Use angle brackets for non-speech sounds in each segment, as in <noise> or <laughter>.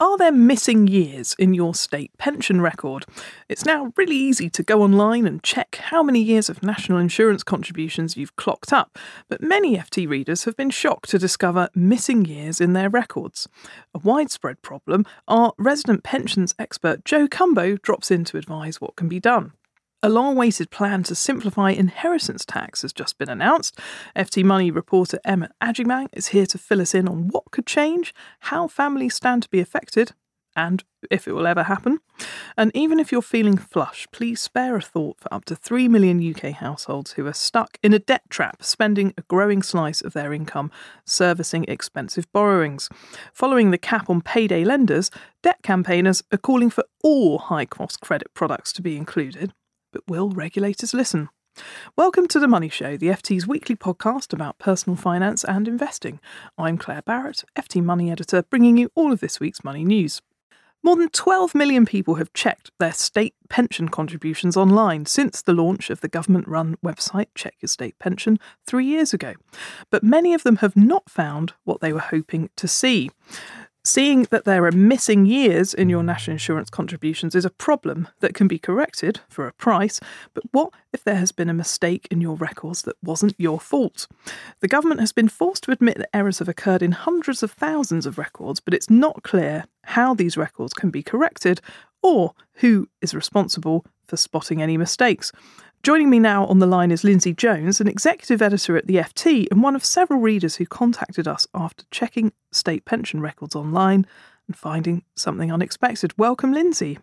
Are there missing years in your state pension record? It's now really easy to go online and check how many years of national insurance contributions you've clocked up, but many FT readers have been shocked to discover missing years in their records. A widespread problem, our resident pensions expert Joe Cumbo drops in to advise what can be done. A long awaited plan to simplify inheritance tax has just been announced. FT Money reporter Emma Agyemang is here to fill us in on what could change, how families stand to be affected, and if it will ever happen. And even if you're feeling flush, please spare a thought for up to 3 million UK households who are stuck in a debt trap, spending a growing slice of their income servicing expensive borrowings. Following the cap on payday lenders, debt campaigners are calling for all high cost credit products to be included. But will regulators listen? Welcome to The Money Show, the FT's weekly podcast about personal finance and investing. I'm Claire Barrett, FT Money Editor, bringing you all of this week's money news. More than 12 million people have checked their state pension contributions online since the launch of the government run website Check Your State Pension three years ago. But many of them have not found what they were hoping to see. Seeing that there are missing years in your national insurance contributions is a problem that can be corrected for a price, but what if there has been a mistake in your records that wasn't your fault? The government has been forced to admit that errors have occurred in hundreds of thousands of records, but it's not clear how these records can be corrected or who is responsible for spotting any mistakes. Joining me now on the line is Lindsay Jones, an executive editor at the FT and one of several readers who contacted us after checking state pension records online and finding something unexpected. Welcome, Lindsay.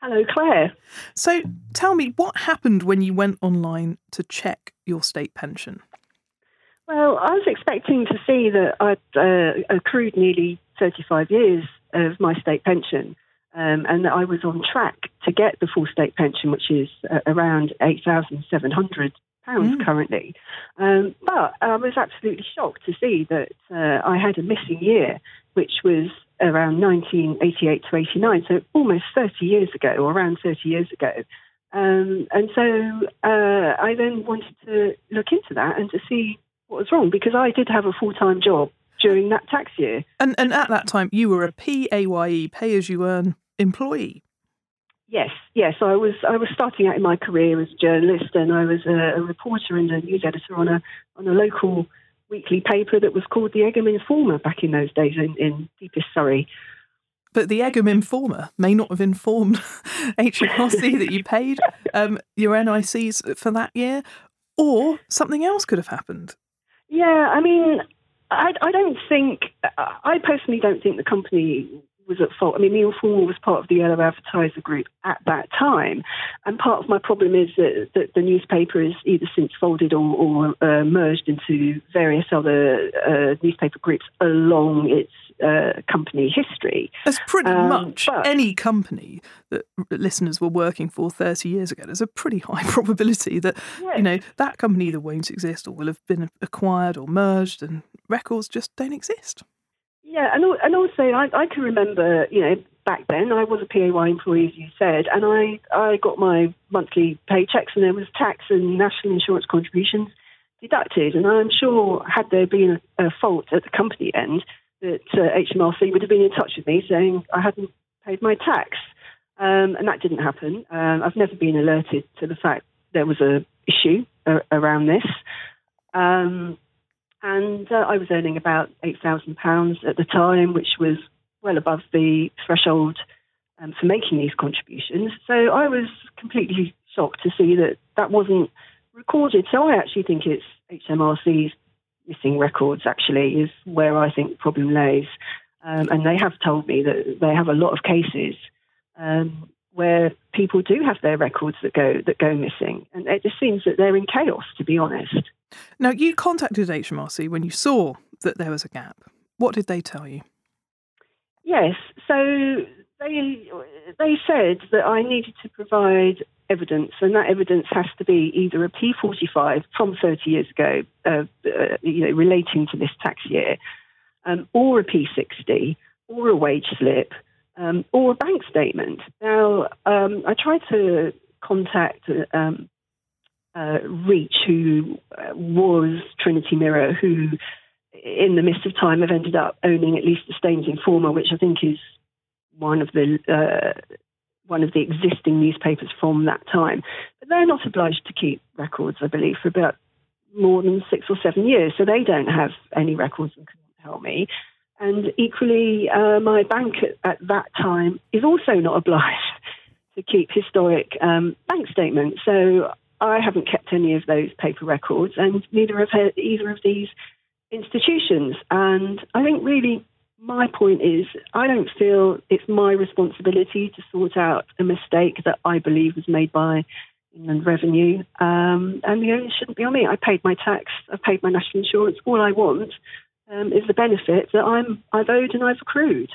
Hello, Claire. So tell me, what happened when you went online to check your state pension? Well, I was expecting to see that I'd uh, accrued nearly 35 years of my state pension um, and that I was on track to get the full state pension, which is uh, around £8,700 mm. currently. Um, but I was absolutely shocked to see that uh, I had a missing year, which was around 1988 to 89, so almost 30 years ago, or around 30 years ago. Um, and so uh, I then wanted to look into that and to see what was wrong because I did have a full time job during that tax year. And and at that time, you were a PAYE, pay as you earn employee. Yes, yes. I was I was starting out in my career as a journalist, and I was a, a reporter and a news editor on a on a local weekly paper that was called the Egham Informer back in those days in, in deepest Surrey. But the Egham Informer may not have informed <laughs> HMRC that you paid um, your NICs for that year, or something else could have happened. Yeah, I mean, I, I don't think, I personally don't think the company was at fault. I mean, Neil Informer was part of the Yellow Advertiser Group at that time, and part of my problem is that, that the newspaper is either since folded or, or uh, merged into various other uh, newspaper groups along its uh, company history. That's pretty um, much but, any company that listeners were working for 30 years ago. There's a pretty <laughs> high probability that you know that company either won't exist or will have been acquired or merged, and records just don't exist. Yeah, and and also I, I can remember, you know, back then I was a PAY employee, as you said, and I I got my monthly paychecks, and there was tax and national insurance contributions deducted, and I'm sure had there been a, a fault at the company end, that uh, HMRC would have been in touch with me saying I hadn't paid my tax. Um, and that didn't happen. Um, I've never been alerted to the fact there was a issue a- around this. Um, and uh, I was earning about £8,000 at the time, which was well above the threshold um, for making these contributions. So I was completely shocked to see that that wasn't recorded. So I actually think it's HMRC's missing records, actually, is where I think the problem lays. Um, and they have told me that they have a lot of cases um, where people do have their records that go that go missing, and it just seems that they're in chaos, to be honest. Now, you contacted HMRC when you saw that there was a gap. What did they tell you? Yes, so they they said that I needed to provide evidence, and that evidence has to be either a P45 from 30 years ago, uh, uh, you know, relating to this tax year, um, or a P60, or a wage slip, um, or a bank statement. Now, um, I tried to contact um, uh, Reach, who uh, was Trinity Mirror, who, in the midst of time, have ended up owning at least the Staines Informer, which I think is one of the uh, one of the existing newspapers from that time. But they're not obliged to keep records, I believe, for about more than six or seven years, so they don't have any records and couldn't help me. And equally, uh, my bank at, at, that time is also not <laughs> obliged to keep historic um, bank statements. So I haven't kept any of those paper records, and neither have either of these institutions. And I think really my point is, I don't feel it's my responsibility to sort out a mistake that I believe was made by Inland Revenue, um, and the onus shouldn't be on me. I paid my tax, I paid my national insurance. All I want um, is the benefit that I'm I've owed and I've accrued.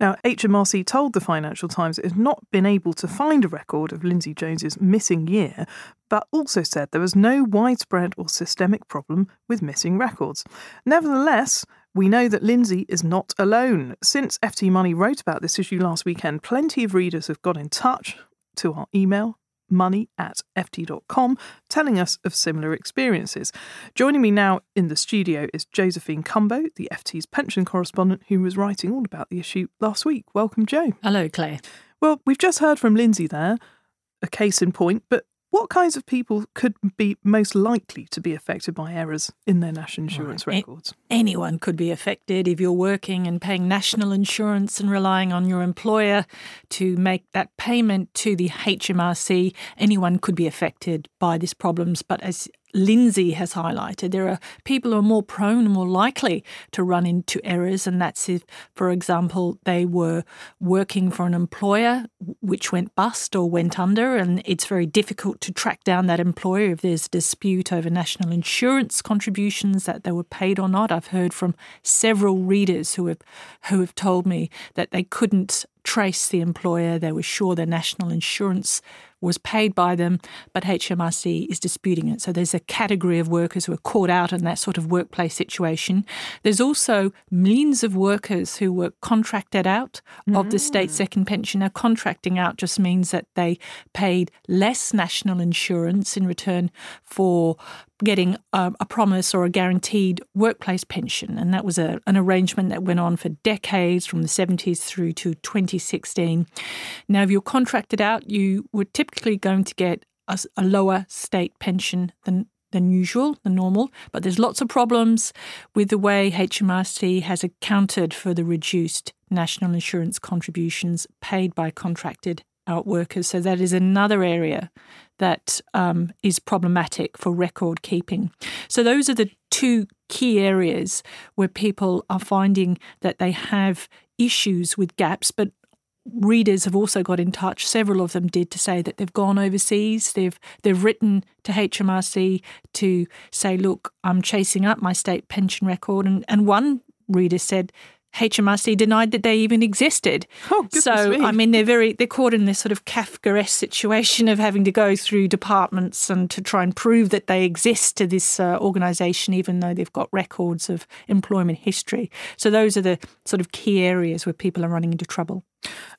Now, HMRC told the Financial Times it had not been able to find a record of Lindsay Jones's missing year, but also said there was no widespread or systemic problem with missing records. Nevertheless, we know that Lindsay is not alone. Since FT Money wrote about this issue last weekend, plenty of readers have got in touch to our email money at ft.com, telling us of similar experiences. Joining me now in the studio is Josephine Cumbo, the FT's pension correspondent, who was writing all about the issue last week. Welcome, Joe. Hello, Claire. Well, we've just heard from Lindsay there, a case in point, but what kinds of people could be most likely to be affected by errors in their national insurance right. records? Anyone could be affected if you're working and paying national insurance and relying on your employer to make that payment to the HMRC. Anyone could be affected by these problems, but as Lindsay has highlighted, there are people who are more prone more likely to run into errors, and that's if, for example, they were working for an employer which went bust or went under, and it's very difficult to track down that employer if there's a dispute over national insurance contributions that they were paid or not. I've heard from several readers who have who have told me that they couldn't trace the employer. They were sure their national insurance was paid by them, but HMRC is disputing it. So there's a category of workers who are caught out in that sort of workplace situation. There's also millions of workers who were contracted out mm. of the state mm. second pension. Now, contracting out just means that they paid less national insurance in return for getting a, a, promise or a guaranteed workplace pension. And that was a, an arrangement that went on for decades from the 70s through to 2016. Now, if you're contracted out, you were typically going to get a, a lower state pension than than usual, than normal, but there's lots of problems with the way HMRC has accounted for the reduced national insurance contributions paid by contracted out workers. So that is another area that um, is problematic for record keeping. So those are the two key areas where people are finding that they have issues with gaps, but readers have also got in touch several of them did to say that they've gone overseas they've they've written to HMRC to say look I'm chasing up my state pension record and and one reader said HMRC denied that they even existed. Oh, so me. I mean, they're very they're caught in this sort of Kafkaesque situation of having to go through departments and to try and prove that they exist to this uh, organisation, even though they've got records of employment history. So those are the sort of key areas where people are running into trouble.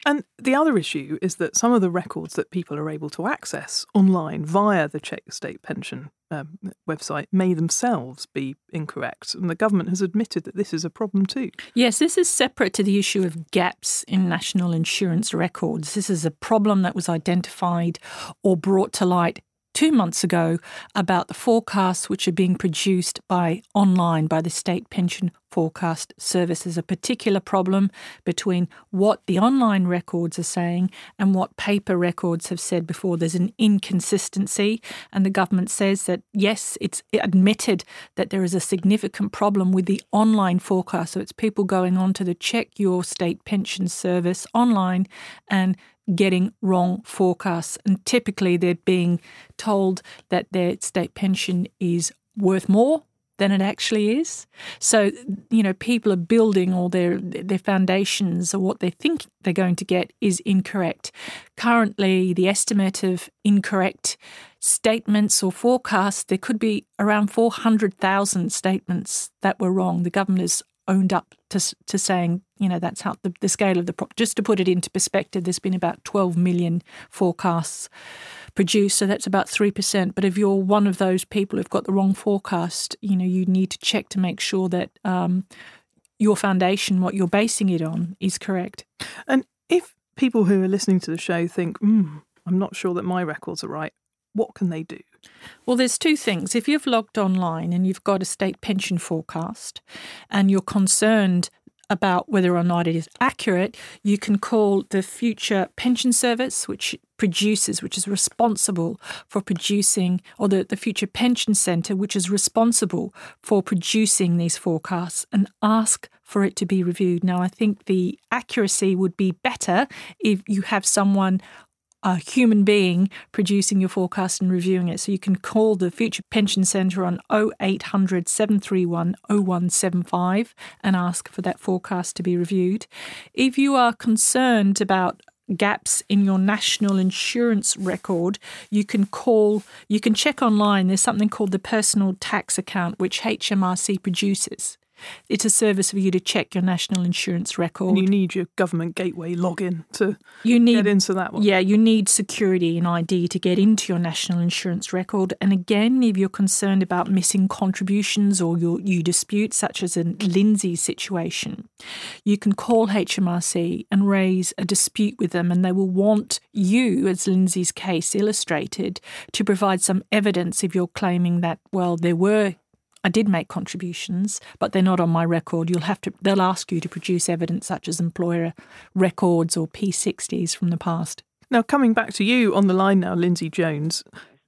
And the other issue is that some of the records that people are able to access online via the Check State Pension um, website may themselves be incorrect. And the government has admitted that this is a problem too. Yes, this is separate to the issue of gaps in national insurance records. This is a problem that was identified or brought to light two months ago about the forecasts which are being produced by online by the state pension forecast service. There's a particular problem between what the online records are saying and what paper records have said before. There's an inconsistency, and the government says that yes, it's admitted that there is a significant problem with the online forecast. So it's people going on to the Check Your State Pension Service online and getting wrong forecasts. And typically they're being told that their state pension is worth more than it actually is. So, you know, people are building all their their foundations or what they think they're going to get is incorrect. Currently, the estimate of incorrect statements or forecasts, there could be around 400,000 statements that were wrong. The government has owned up to to saying, you know, that's how the, the scale of the problem. Just to put it into perspective, there's been about 12 million forecasts produced, so that's about three percent. But if you're one of those people who've got the wrong forecast, you know, you need to check to make sure that um, your foundation, what you're basing it on, is correct. And if people who are listening to the show think, hmm, I'm not sure that my records are right, what can they do? Well, there's two things. If you've logged online and you've got a state pension forecast and you're concerned about whether or not it is accurate, you can call the Future Pension Service, which produces, which is responsible for producing, or the, the Future Pension Centre, which is responsible for producing these forecasts, and ask for it to be reviewed. Now, I think the accuracy would be better if you have someone a human being producing your forecast and reviewing it. So you can call the Future Pension Centre on 0800 731 0175 and ask for that forecast to be reviewed. If you are concerned about gaps in your national insurance record, you can call, you can check online. There's something called the personal tax account, which HMRC produces. It's a service for you to check your national insurance record. And you need your government gateway login to you need, get into that one. Yeah, you need security and ID to get into your national insurance record. And again, if you're concerned about missing contributions or your, you dispute, such as in Lindsay's situation, you can call HMRC and raise a dispute with them, and they will want you, as Lindsay's case illustrated, to provide some evidence if you're claiming that, well, there were I did make contributions, but they're not on my record. You'll have to they'll ask you to produce evidence such as employer records or P60s from the past. Now coming back to you on the line now, Lindsay Jones.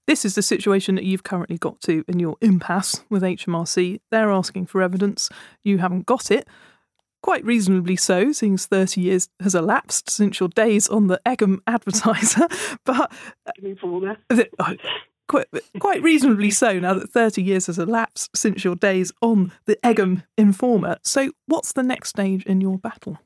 This is the situation that you've currently got to in your impasse with HMRC. They're asking for evidence. You haven't got it. Quite reasonably so, since 30 years has elapsed since your days on the Egham Advertiser. <laughs> but uh, quite, quite reasonably so now that 30 years has elapsed since your days on the Egham Informer. So, what's the next stage in your battle?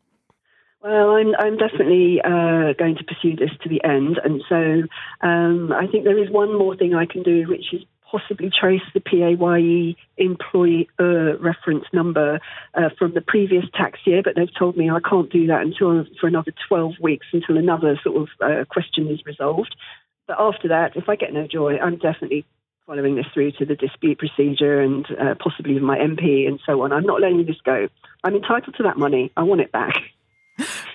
Well, I'm, I'm definitely uh, going to pursue this to the end. And so um, I think there is one more thing I can do, which is possibly trace the PAYE employer reference number uh, from the previous tax year, but they've told me I can't do that until for another 12 weeks until another sort of uh, question is resolved. But after that, if I get no joy, I'm definitely following this through to the dispute procedure and uh, possibly even my MP and so on. I'm not letting this go. I'm entitled to that money. I want it back.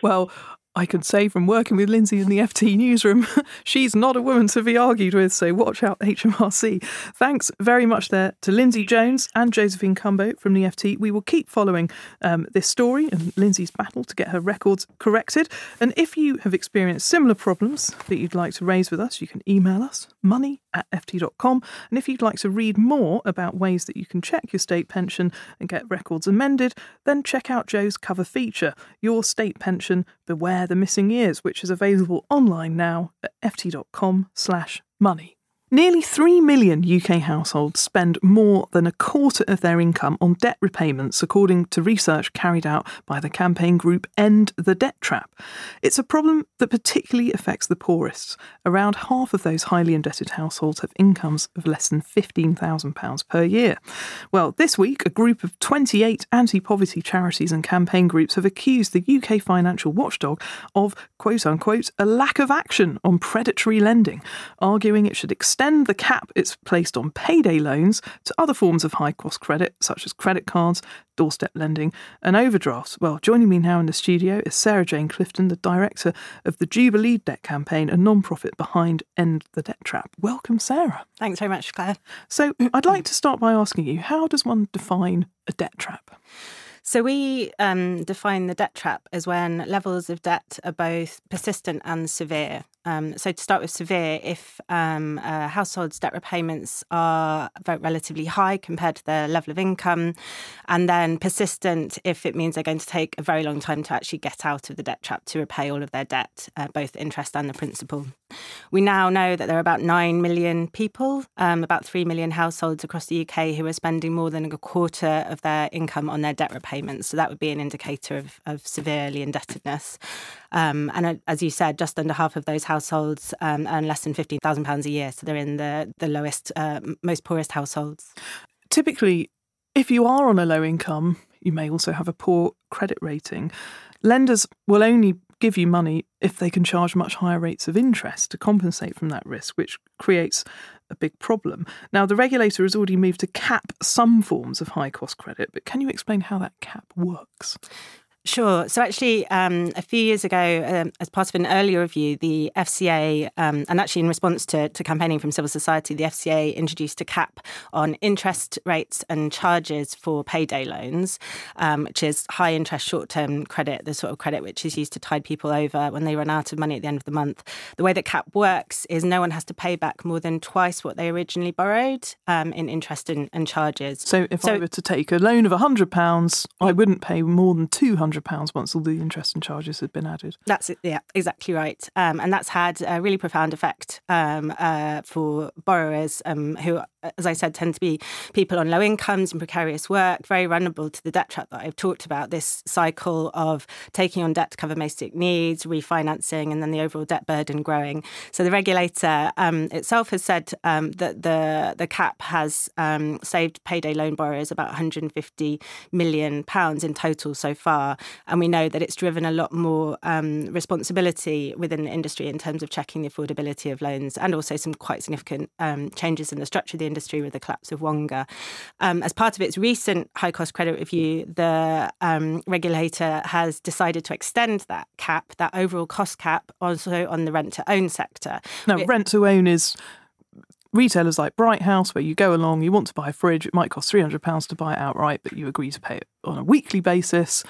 Well, I can say from working with Lindsay in the FT newsroom, <laughs> she's not a woman to be argued with, so watch out, HMRC. Thanks very much there to Lindsay Jones and Josephine Cumbo from the FT. We will keep following um, this story and Lindsay's battle to get her records corrected. And if you have experienced similar problems that you'd like to raise with us, you can email us money at ft.com. And if you'd like to read more about ways that you can check your state pension and get records amended, then check out Joe's cover feature, Your State Pension Beware the Missing Years, which is available online now at ft.com slash money. Nearly 3 million UK households spend more than a quarter of their income on debt repayments, according to research carried out by the campaign group End the Debt Trap. It's a problem that particularly affects the poorest. Around half of those highly indebted households have incomes of less than £15,000 per year. Well, this week, a group of 28 anti poverty charities and campaign groups have accused the UK financial watchdog of, quote unquote, a lack of action on predatory lending, arguing it should extend extend the cap it's placed on payday loans to other forms of high cost credit, such as credit cards, doorstep lending, and overdrafts. Well, joining me now in the studio is Sarah Jane Clifton, the director of the Jubilee Debt Campaign, a non profit behind End the Debt Trap. Welcome, Sarah. Thanks very much, Claire. So, I'd like to start by asking you how does one define a debt trap? So we um, define the debt trap as when levels of debt are both persistent and severe. Um, so to start with severe, if um, a household's debt repayments are relatively high compared to their level of income, and then persistent if it means they're going to take a very long time to actually get out of the debt trap to repay all of their debt, uh, both interest and the principal. We now know that there are about 9 million people, um, about 3 million households across the UK who are spending more than a quarter of their income on their debt repayments. So that would be an indicator of, of severely indebtedness. Um, and uh, as you said, just under half of those households um, earn less than £15,000 a year. So they're in the, the lowest, uh, most poorest households. Typically, if you are on a low income, you may also have a poor credit rating. Lenders will only give you money if they can charge much higher rates of interest to compensate from that risk, which creates a big problem. Now, the regulator has already moved to cap some forms of high cost credit, but can you explain how that cap works? Sure. So, actually, um, a few years ago, um, as part of an earlier review, the FCA, um, and actually in response to, to, campaigning from civil society, the FCA introduced a cap on interest rates and charges for payday loans, um, which is high interest short term credit, the sort of credit which is used to tide people over when they run out of money at the end of the month. The way that cap works is no one has to pay back more than twice what they originally borrowed um, in interest and, and, charges. So, if so, I were to take a loan of £100, I wouldn't pay more than 200 £100 once all the interest and charges had been added. That's it, yeah, exactly right. Um, and that's had a really profound effect um, uh, for borrowers um, who, as I said, tend to be people on low incomes and precarious work, very vulnerable to the debt trap that I've talked about this cycle of taking on debt to cover basic needs, refinancing, and then the overall debt burden growing. So the regulator um, itself has said um, that the, the cap has um, saved payday loan borrowers about 150 million pounds in total so far. And we know that it's driven a lot more um, responsibility within the industry in terms of checking the affordability of loans and also some quite significant um, changes in the structure of the industry with the collapse of Wonga. Um, as part of its recent high cost credit review, the um, regulator has decided to extend that cap, that overall cost cap, also on the rent to own sector. Now, it, rent to own is retailers like BrightHouse, where you go along, you want to buy a fridge, it might cost £300 to buy it outright, but you agree to pay it on a weekly basis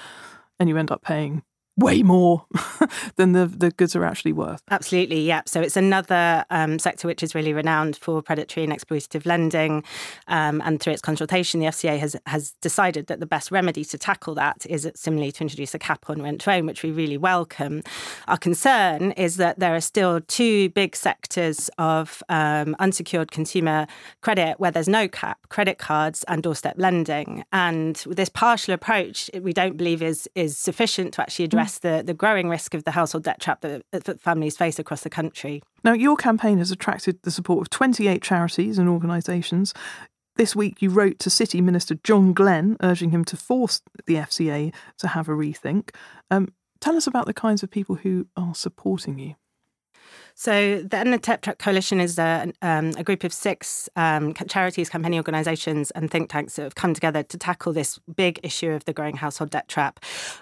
and you end up paying way more <laughs> than the, the goods are actually worth. Absolutely, yeah. So it's another um, sector which is really renowned for predatory and exploitative lending. Um, and through its consultation, the FCA has, has decided that the best remedy to tackle that is similarly to introduce a cap on rent to own, which we really welcome. Our concern is that there are still two big sectors of um, unsecured consumer credit where there's no cap credit cards and doorstep lending. And this partial approach, we don't believe is, is sufficient to actually address address the, the growing risk of the household debt trap that, that families face across the country. Now, your campaign has attracted the support of 28 charities and organisations. This week, you wrote to City Minister John Glen, urging him to force the FCA to have a rethink. Um, tell us about the kinds of people who are supporting you. So the End the Debt Trap Coalition is a, um, a group of six um, charities, campaigning organisations, and think tanks that have come together to tackle this big issue of the growing household debt trap.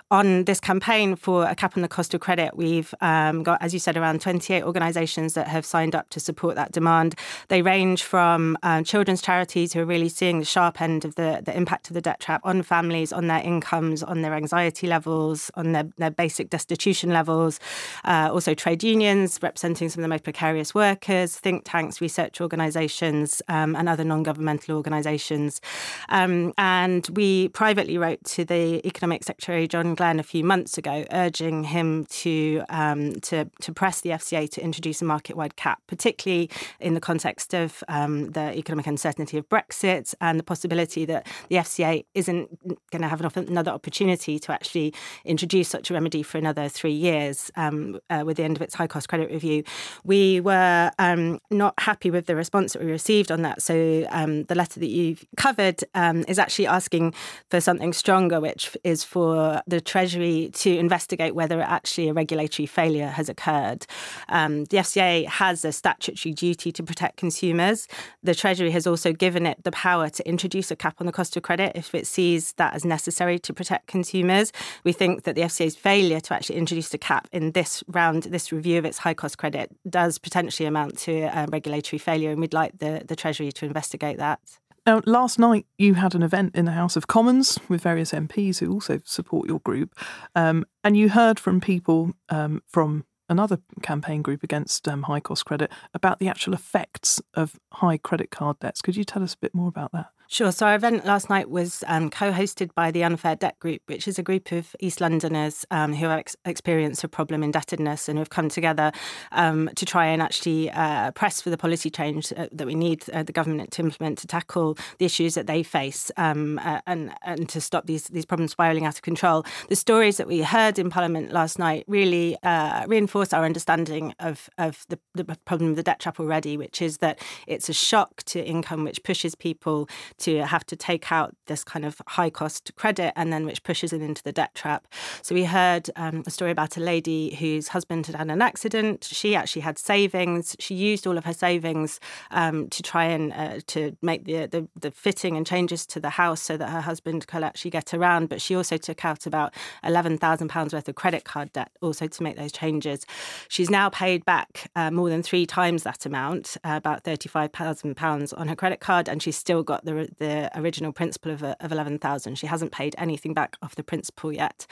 On this campaign for a cap on the cost of credit, we've um, got, as you said, around 28 organisations that have signed up to support that demand. They range from um, children's charities who are really seeing the sharp end of the, the impact of the debt trap on families, on their incomes, on their anxiety levels, on their, their basic destitution levels. Uh, also, trade unions representing some of the most precarious workers, think tanks, research organisations, um, and other non governmental organisations. Um, and we privately wrote to the Economic Secretary, John Glen, a few months ago, urging him to, um, to, to press the FCA to introduce a market wide cap, particularly in the context of um, the economic uncertainty of Brexit and the possibility that the FCA isn't going to have another opportunity to actually introduce such a remedy for another three years um, uh, with the end of its high cost credit review. We were um, not happy with the response that we received on that. So um, the letter that you've covered um, is actually asking for something stronger, which is for the Treasury to investigate whether actually a regulatory failure has occurred. Um, the FCA has a statutory duty to protect consumers. The Treasury has also given it the power to introduce a cap on the cost of credit if it sees that as necessary to protect consumers. We think that the FCA's failure to actually introduce a cap in this round, this review of its high cost credit, does potentially amount to regulatory failure, and we'd like the, the Treasury to investigate that. Now, last night you had an event in the House of Commons with various MPs who also support your group, um, and you heard from people um, from another campaign group against um, high cost credit about the actual effects of high credit card debts. Could you tell us a bit more about that? Sure. So our event last night was um, co-hosted by the Unfair Debt Group, which is a group of East Londoners um, who have ex- experienced a problem indebtedness and have come together um, to try and actually uh, press for the policy change uh, that we need uh, the government to implement to tackle the issues that they face um, uh, and and to stop these these problems spiraling out of control. The stories that we heard in Parliament last night really uh, reinforce our understanding of of the, the problem of the debt trap already, which is that it's a shock to income which pushes people to have to take out this kind of high cost credit and then which pushes it into the debt trap. So we heard um, a story about a lady whose husband had had an accident. She actually had savings. She used all of her savings um, to try and uh, to make the, the, the fitting and changes to the house so that her husband could actually get around. But she also took out about eleven thousand pounds worth of credit card debt also to make those changes. She's now paid back uh, more than three times that amount, uh, about thirty five thousand pounds on her credit card, and she's still got the the original principal of, of 11,000. She hasn't paid anything back off the principal yet.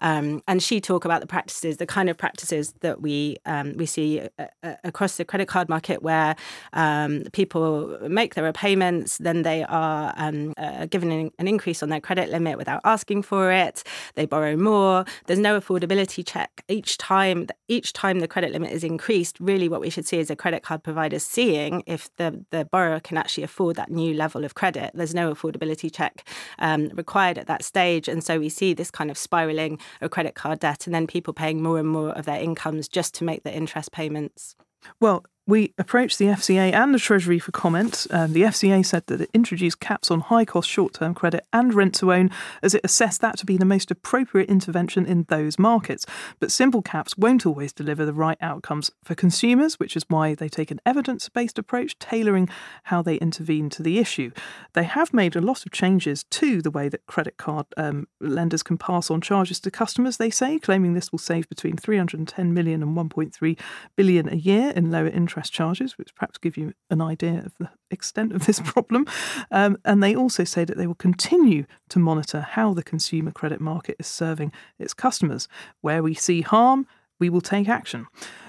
Um, and she talk about the practices, the kind of practices that we um, we see uh, uh, across the credit card market where um, people make their repayments, then they are um, uh, given an, an increase on their credit limit without asking for it. They borrow more. There's no affordability check each time. Each time the credit limit is increased, really what we should see is a credit card provider seeing if the, the borrower can actually afford that new level of credit it. There's no affordability check um, required at that stage. And so we see this kind of spiraling of credit card debt and then people paying more and more of their incomes just to make the interest payments. Well, we approached the FCA and the Treasury for comment. Um, the FCA said that it introduced caps on high cost short term credit and rent to own as it assessed that to be the most appropriate intervention in those markets. But simple caps won't always deliver the right outcomes for consumers, which is why they take an evidence based approach, tailoring how they intervene to the issue. They have made a lot of changes to the way that credit card um, lenders can pass on charges to customers, they say, claiming this will save between 310 million and 1.3 billion a year in lower interest interest charges, which perhaps give you an idea of the extent of this <laughs> problem. Um, and they also say that they will continue to monitor how the consumer credit market is serving its customers. Where we see harm, we will take action.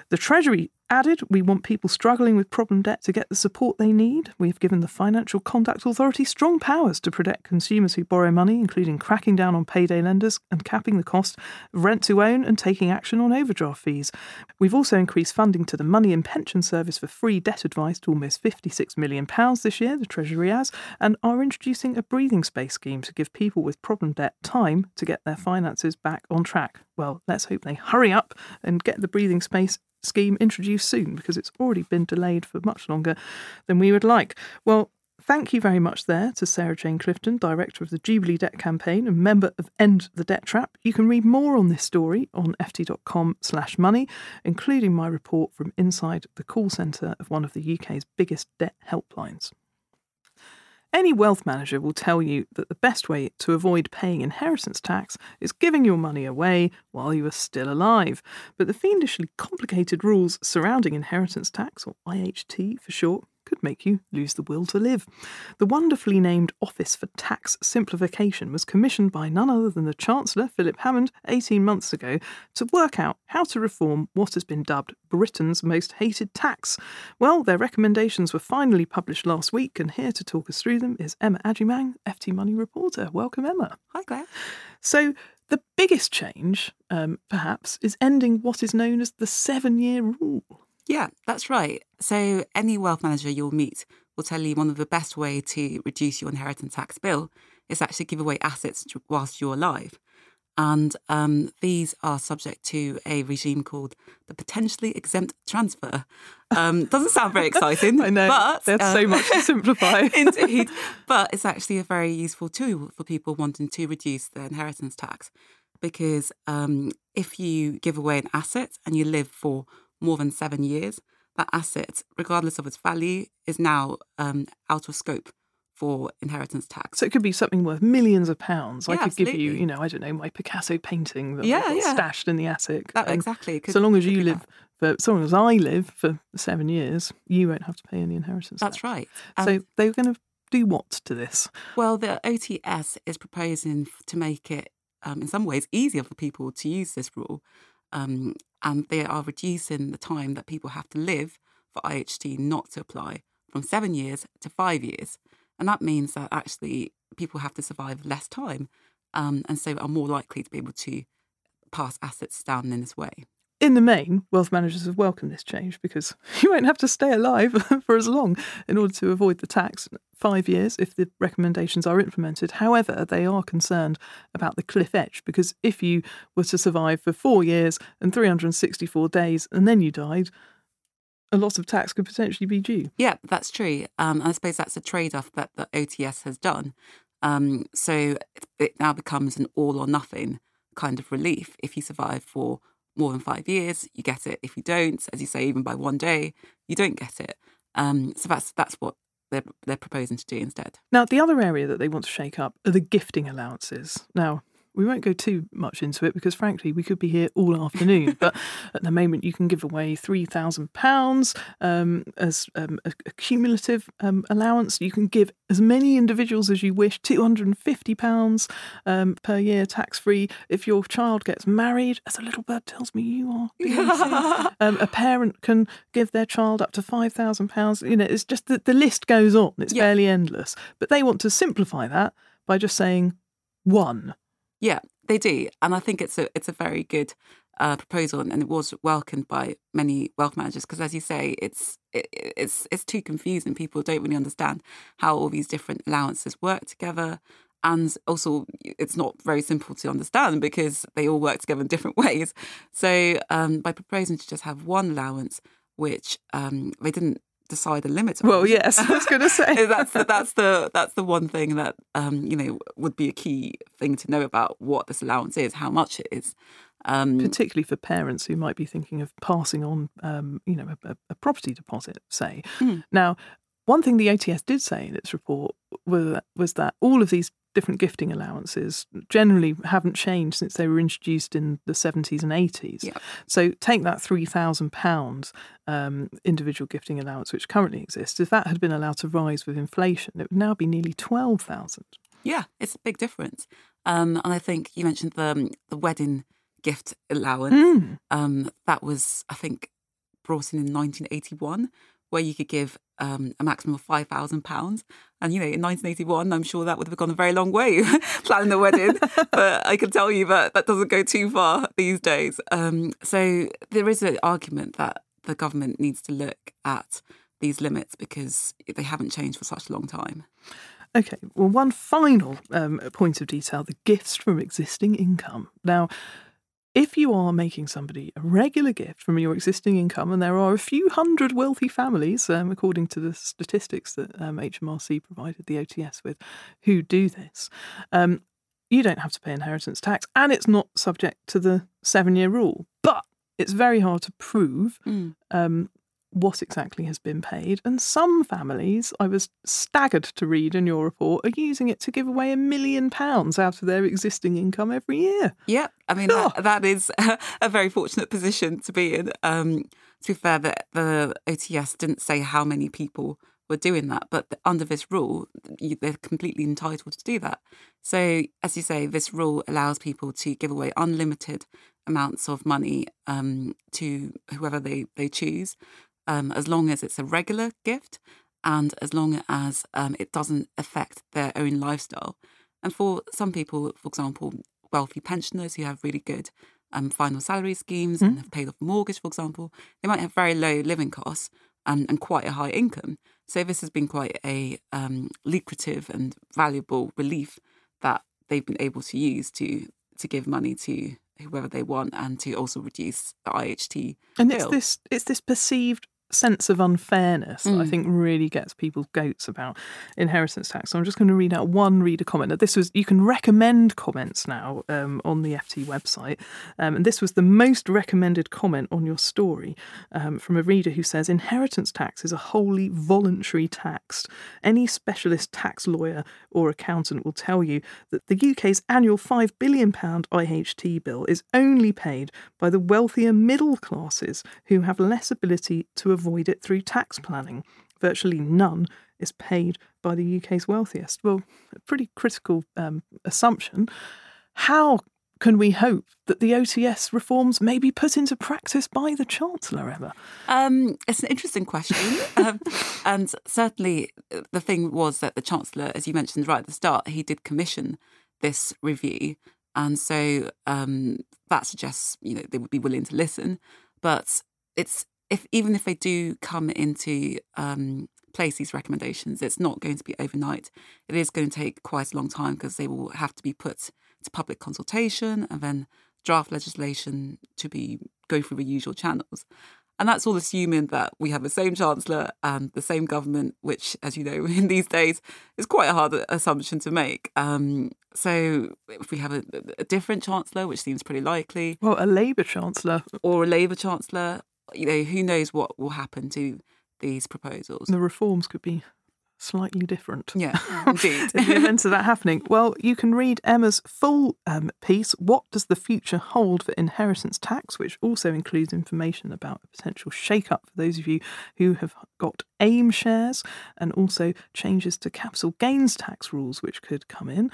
The Treasury added, we want people struggling with problem debt to get the support they need. We've given the Financial Conduct Authority strong powers to protect consumers who borrow money, including cracking down on payday lenders and capping the cost of rent to own and taking action on overdraft fees. We've also increased funding to the Money and Pension Service for free debt advice to almost £56 million this year, the Treasury has, and are introducing a breathing space scheme to give people with problem debt time to get their finances back on track. Well, let's hope they hurry up and get the breathing space scheme introduced soon because it's already been delayed for much longer than we would like. Well, thank you very much there to Sarah Jane Clifton, Director of the Jubilee Debt Campaign and member of End the Debt Trap. You can read more on this story on ft.com slash money, including my report from inside the call centre of one of the UK's biggest debt helplines. Any wealth manager will tell you that the best way to avoid paying inheritance tax is giving your money away while you are still alive. But the fiendishly complicated rules surrounding inheritance tax, or IHT for short, make you lose the will to live. The wonderfully named Office for Tax Simplification was commissioned by none other than the Chancellor, Philip Hammond, 18 months ago to work out how to reform what has been dubbed Britain's most hated tax. Well, their recommendations were finally published last week, and here to talk us through them is Emma Agyemang, FT Money reporter. Welcome, Emma. Hi, Claire. So, the biggest change, um, perhaps, is ending what is known as the seven year rule. Yeah, that's right. So, any wealth manager you'll meet will tell you one of the best way to reduce your inheritance tax bill is actually give away assets whilst you're alive. And um, these are subject to a regime called the potentially exempt transfer. Um, doesn't sound very exciting. <laughs> I know. But there's uh, so much to simplify. <laughs> indeed. <laughs> But it's actually a very useful tool for people wanting to reduce their inheritance tax. Because um, if you give away an asset and you live for more than seven years, that asset, regardless of its value, is now um, out of scope for inheritance tax. So it could be something worth millions of pounds. Yeah, I could absolutely. give you, you know, I don't know, my Picasso painting that Yeah, yeah. stashed in the attic. That, exactly. Could- so long as you live that. for, so long as I live for seven years, you won't have to pay any inheritance. That's tax. right. So they were going to do what to this? Well, the OTS is proposing to make it, um, in some ways, easier for people to use this rule. Um, and they are reducing the time that people have to live for IHT not to apply from seven years to five years. And that means that actually people have to survive less time um, and so are more likely to be able to pass assets down in this way. In the main, wealth managers have welcomed this change because <laughs> you won't have to stay alive <laughs> for as long in order to avoid the tax. Five years if the recommendations are implemented. However, they are concerned about the cliff edge because if you were to survive for four years and 364 days and then you died, a lot of tax could potentially be due. Yeah, that's true. Um, I suppose that's a trade off that the OTS has done. Um, so it, now becomes an all or nothing kind of relief. If you survive for more than five years, you get it. If you don't, as you say, even by one day, you don't get it. Um, so that's that's what they're they're proposing to do instead. Now, the other area that they want to shake up are the gifting allowances. Now, we won't go too much into it because, frankly, we could be here all afternoon. but <laughs> at the moment, you can give away £3,000 um, as um, a, a cumulative um, allowance. You can give as many individuals as you wish, £250 um, per year tax free. If your child gets married, as a little bird tells me you are, <laughs> um, a parent can give their child up to £5,000. You know, it's just that the list goes on, it's Yeah. fairly endless. But they want to simplify that by just saying one. Yeah, they do, and I think it's a it's a very good uh, proposal, and, and it was welcomed by many wealth managers because, as you say, it's it, it's it's too confusing. People don't really understand how all these different allowances work together, and also it's not very simple to understand because they all work together in different <laughs> ways. So, um, by proposing to just have one allowance, which um, they didn't decide a limit. Well, yes, I was going <laughs> to say. that's the, that's the that's the one thing that um, you know would be a key thing to know about what this allowance is, how much it is. Um, particularly for parents who might be thinking of passing on, um, you know, a, a property deposit, say. Mm. Now, one thing the OTS did say in its report was, was that all of these different gifting allowances generally haven't changed since they were introduced in the 70s and 80s. Yeah. So take that £3,000 um, individual gifting allowance, which currently exists, if that had been allowed to rise with inflation, it would now be nearly 12000 yeah, it's a big difference. Um, and I think you mentioned the um, the wedding gift allowance. Mm. Um, that was, I think, brought in in 1981, where you could give um, a maximum of five thousand pounds. And you know, in 1981, I'm sure that would have gone a very long way <laughs> planning a wedding. <laughs> but I can tell you that that doesn't go too far these days. Um, so there is an argument that the government needs to look at these limits because they haven't changed for such a long time. Okay, well, one final um, point of detail the gifts from existing income. Now, if you are making somebody a regular gift from your existing income, and there are a few hundred wealthy families, um, according to the statistics that um, HMRC provided the OTS with, who do this, um, you don't have to pay inheritance tax, and it's not subject to the seven year rule. But it's very hard to prove Mm. What exactly has been paid. And some families, I was staggered to read in your report, are using it to give away a million pounds out of their existing income every year. Yeah, I mean Oh. that, that is <laughs> a very fortunate position to be in. Um, to be fair, the, the OTS didn't say how many people were doing that. But under this rule, they're completely entitled to do that. So, as you say, this rule allows people to give away unlimited amounts of money um, to whoever they, they choose, um, as long as it's a regular gift and as long as um, it doesn't affect their own lifestyle. And for some people, for example, wealthy pensioners who have really good um, final salary schemes mm. and have paid off a mortgage, for example, they might have very low living costs and, and quite a high income. So this has been quite a um, lucrative and valuable relief that they've been able to use to to give money to whoever they want and to also reduce the IHT. And bill. it's this it's this perceived sense of unfairness that I Mm. think really gets people's goats about inheritance tax. So I'm just going to read out one reader comment. Now, this was you can recommend comments now um, on the FT website, um, and this was the most recommended comment on your story um, from a reader who says inheritance tax is a wholly voluntary tax. Any specialist tax lawyer or accountant will tell you that the UK's annual five billion pound IHT bill is only paid by the wealthier middle classes who have less ability to avoid it through tax planning. Virtually none is paid by the UK's wealthiest. Well, a pretty critical um, assumption. How can we hope that the OTS reforms may be put into practice by the Chancellor, Emma? Um, it's an interesting question. <laughs> um, and certainly uh, the thing was that the Chancellor, as you mentioned right at the start, he did commission this review. And so um, that suggests, you know, they would be willing to listen. But it's if even if they do come into um, place these recommendations, it's not going to be overnight. It is going to take quite a long time because they will have to be put to public consultation and then draft legislation to be go through the usual channels. And that's all assuming that we have the same chancellor and the same government, which, as you know, <laughs> in these days is quite a hard assumption to make. Um, so if we have a, a different chancellor, which seems pretty likely, Well, a Labour Chancellor, or a Labour chancellor, you know, who knows what will happen to these proposals? the reforms could be slightly different. Yeah, <laughs> indeed. in the event of that happening, well, you can read Emma's full um, piece, What Does the Future Hold for Inheritance Tax, which also includes information about a potential shake up for those of you who have got AIM shares and also changes to capital gains tax rules which could come in.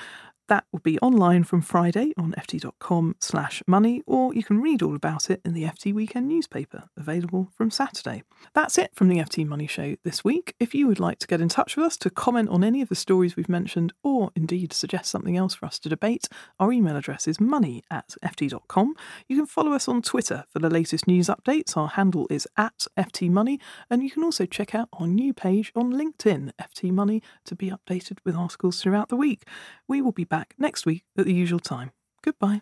That will be online from Friday on ft.com slash money, or you can read all about it in the FT Weekend newspaper, available from Saturday. That's it from the FT Money Show this week. If you would like to get in touch with us to comment on any of the stories we've mentioned, or indeed suggest something else for us to debate, our email address is money at ft.com. You can follow us on Twitter for the latest news updates. Our handle is at FT Money, and you can also check out our new page on LinkedIn, FT Money, to be updated with articles throughout the week. We will be back next week at the usual time. Goodbye.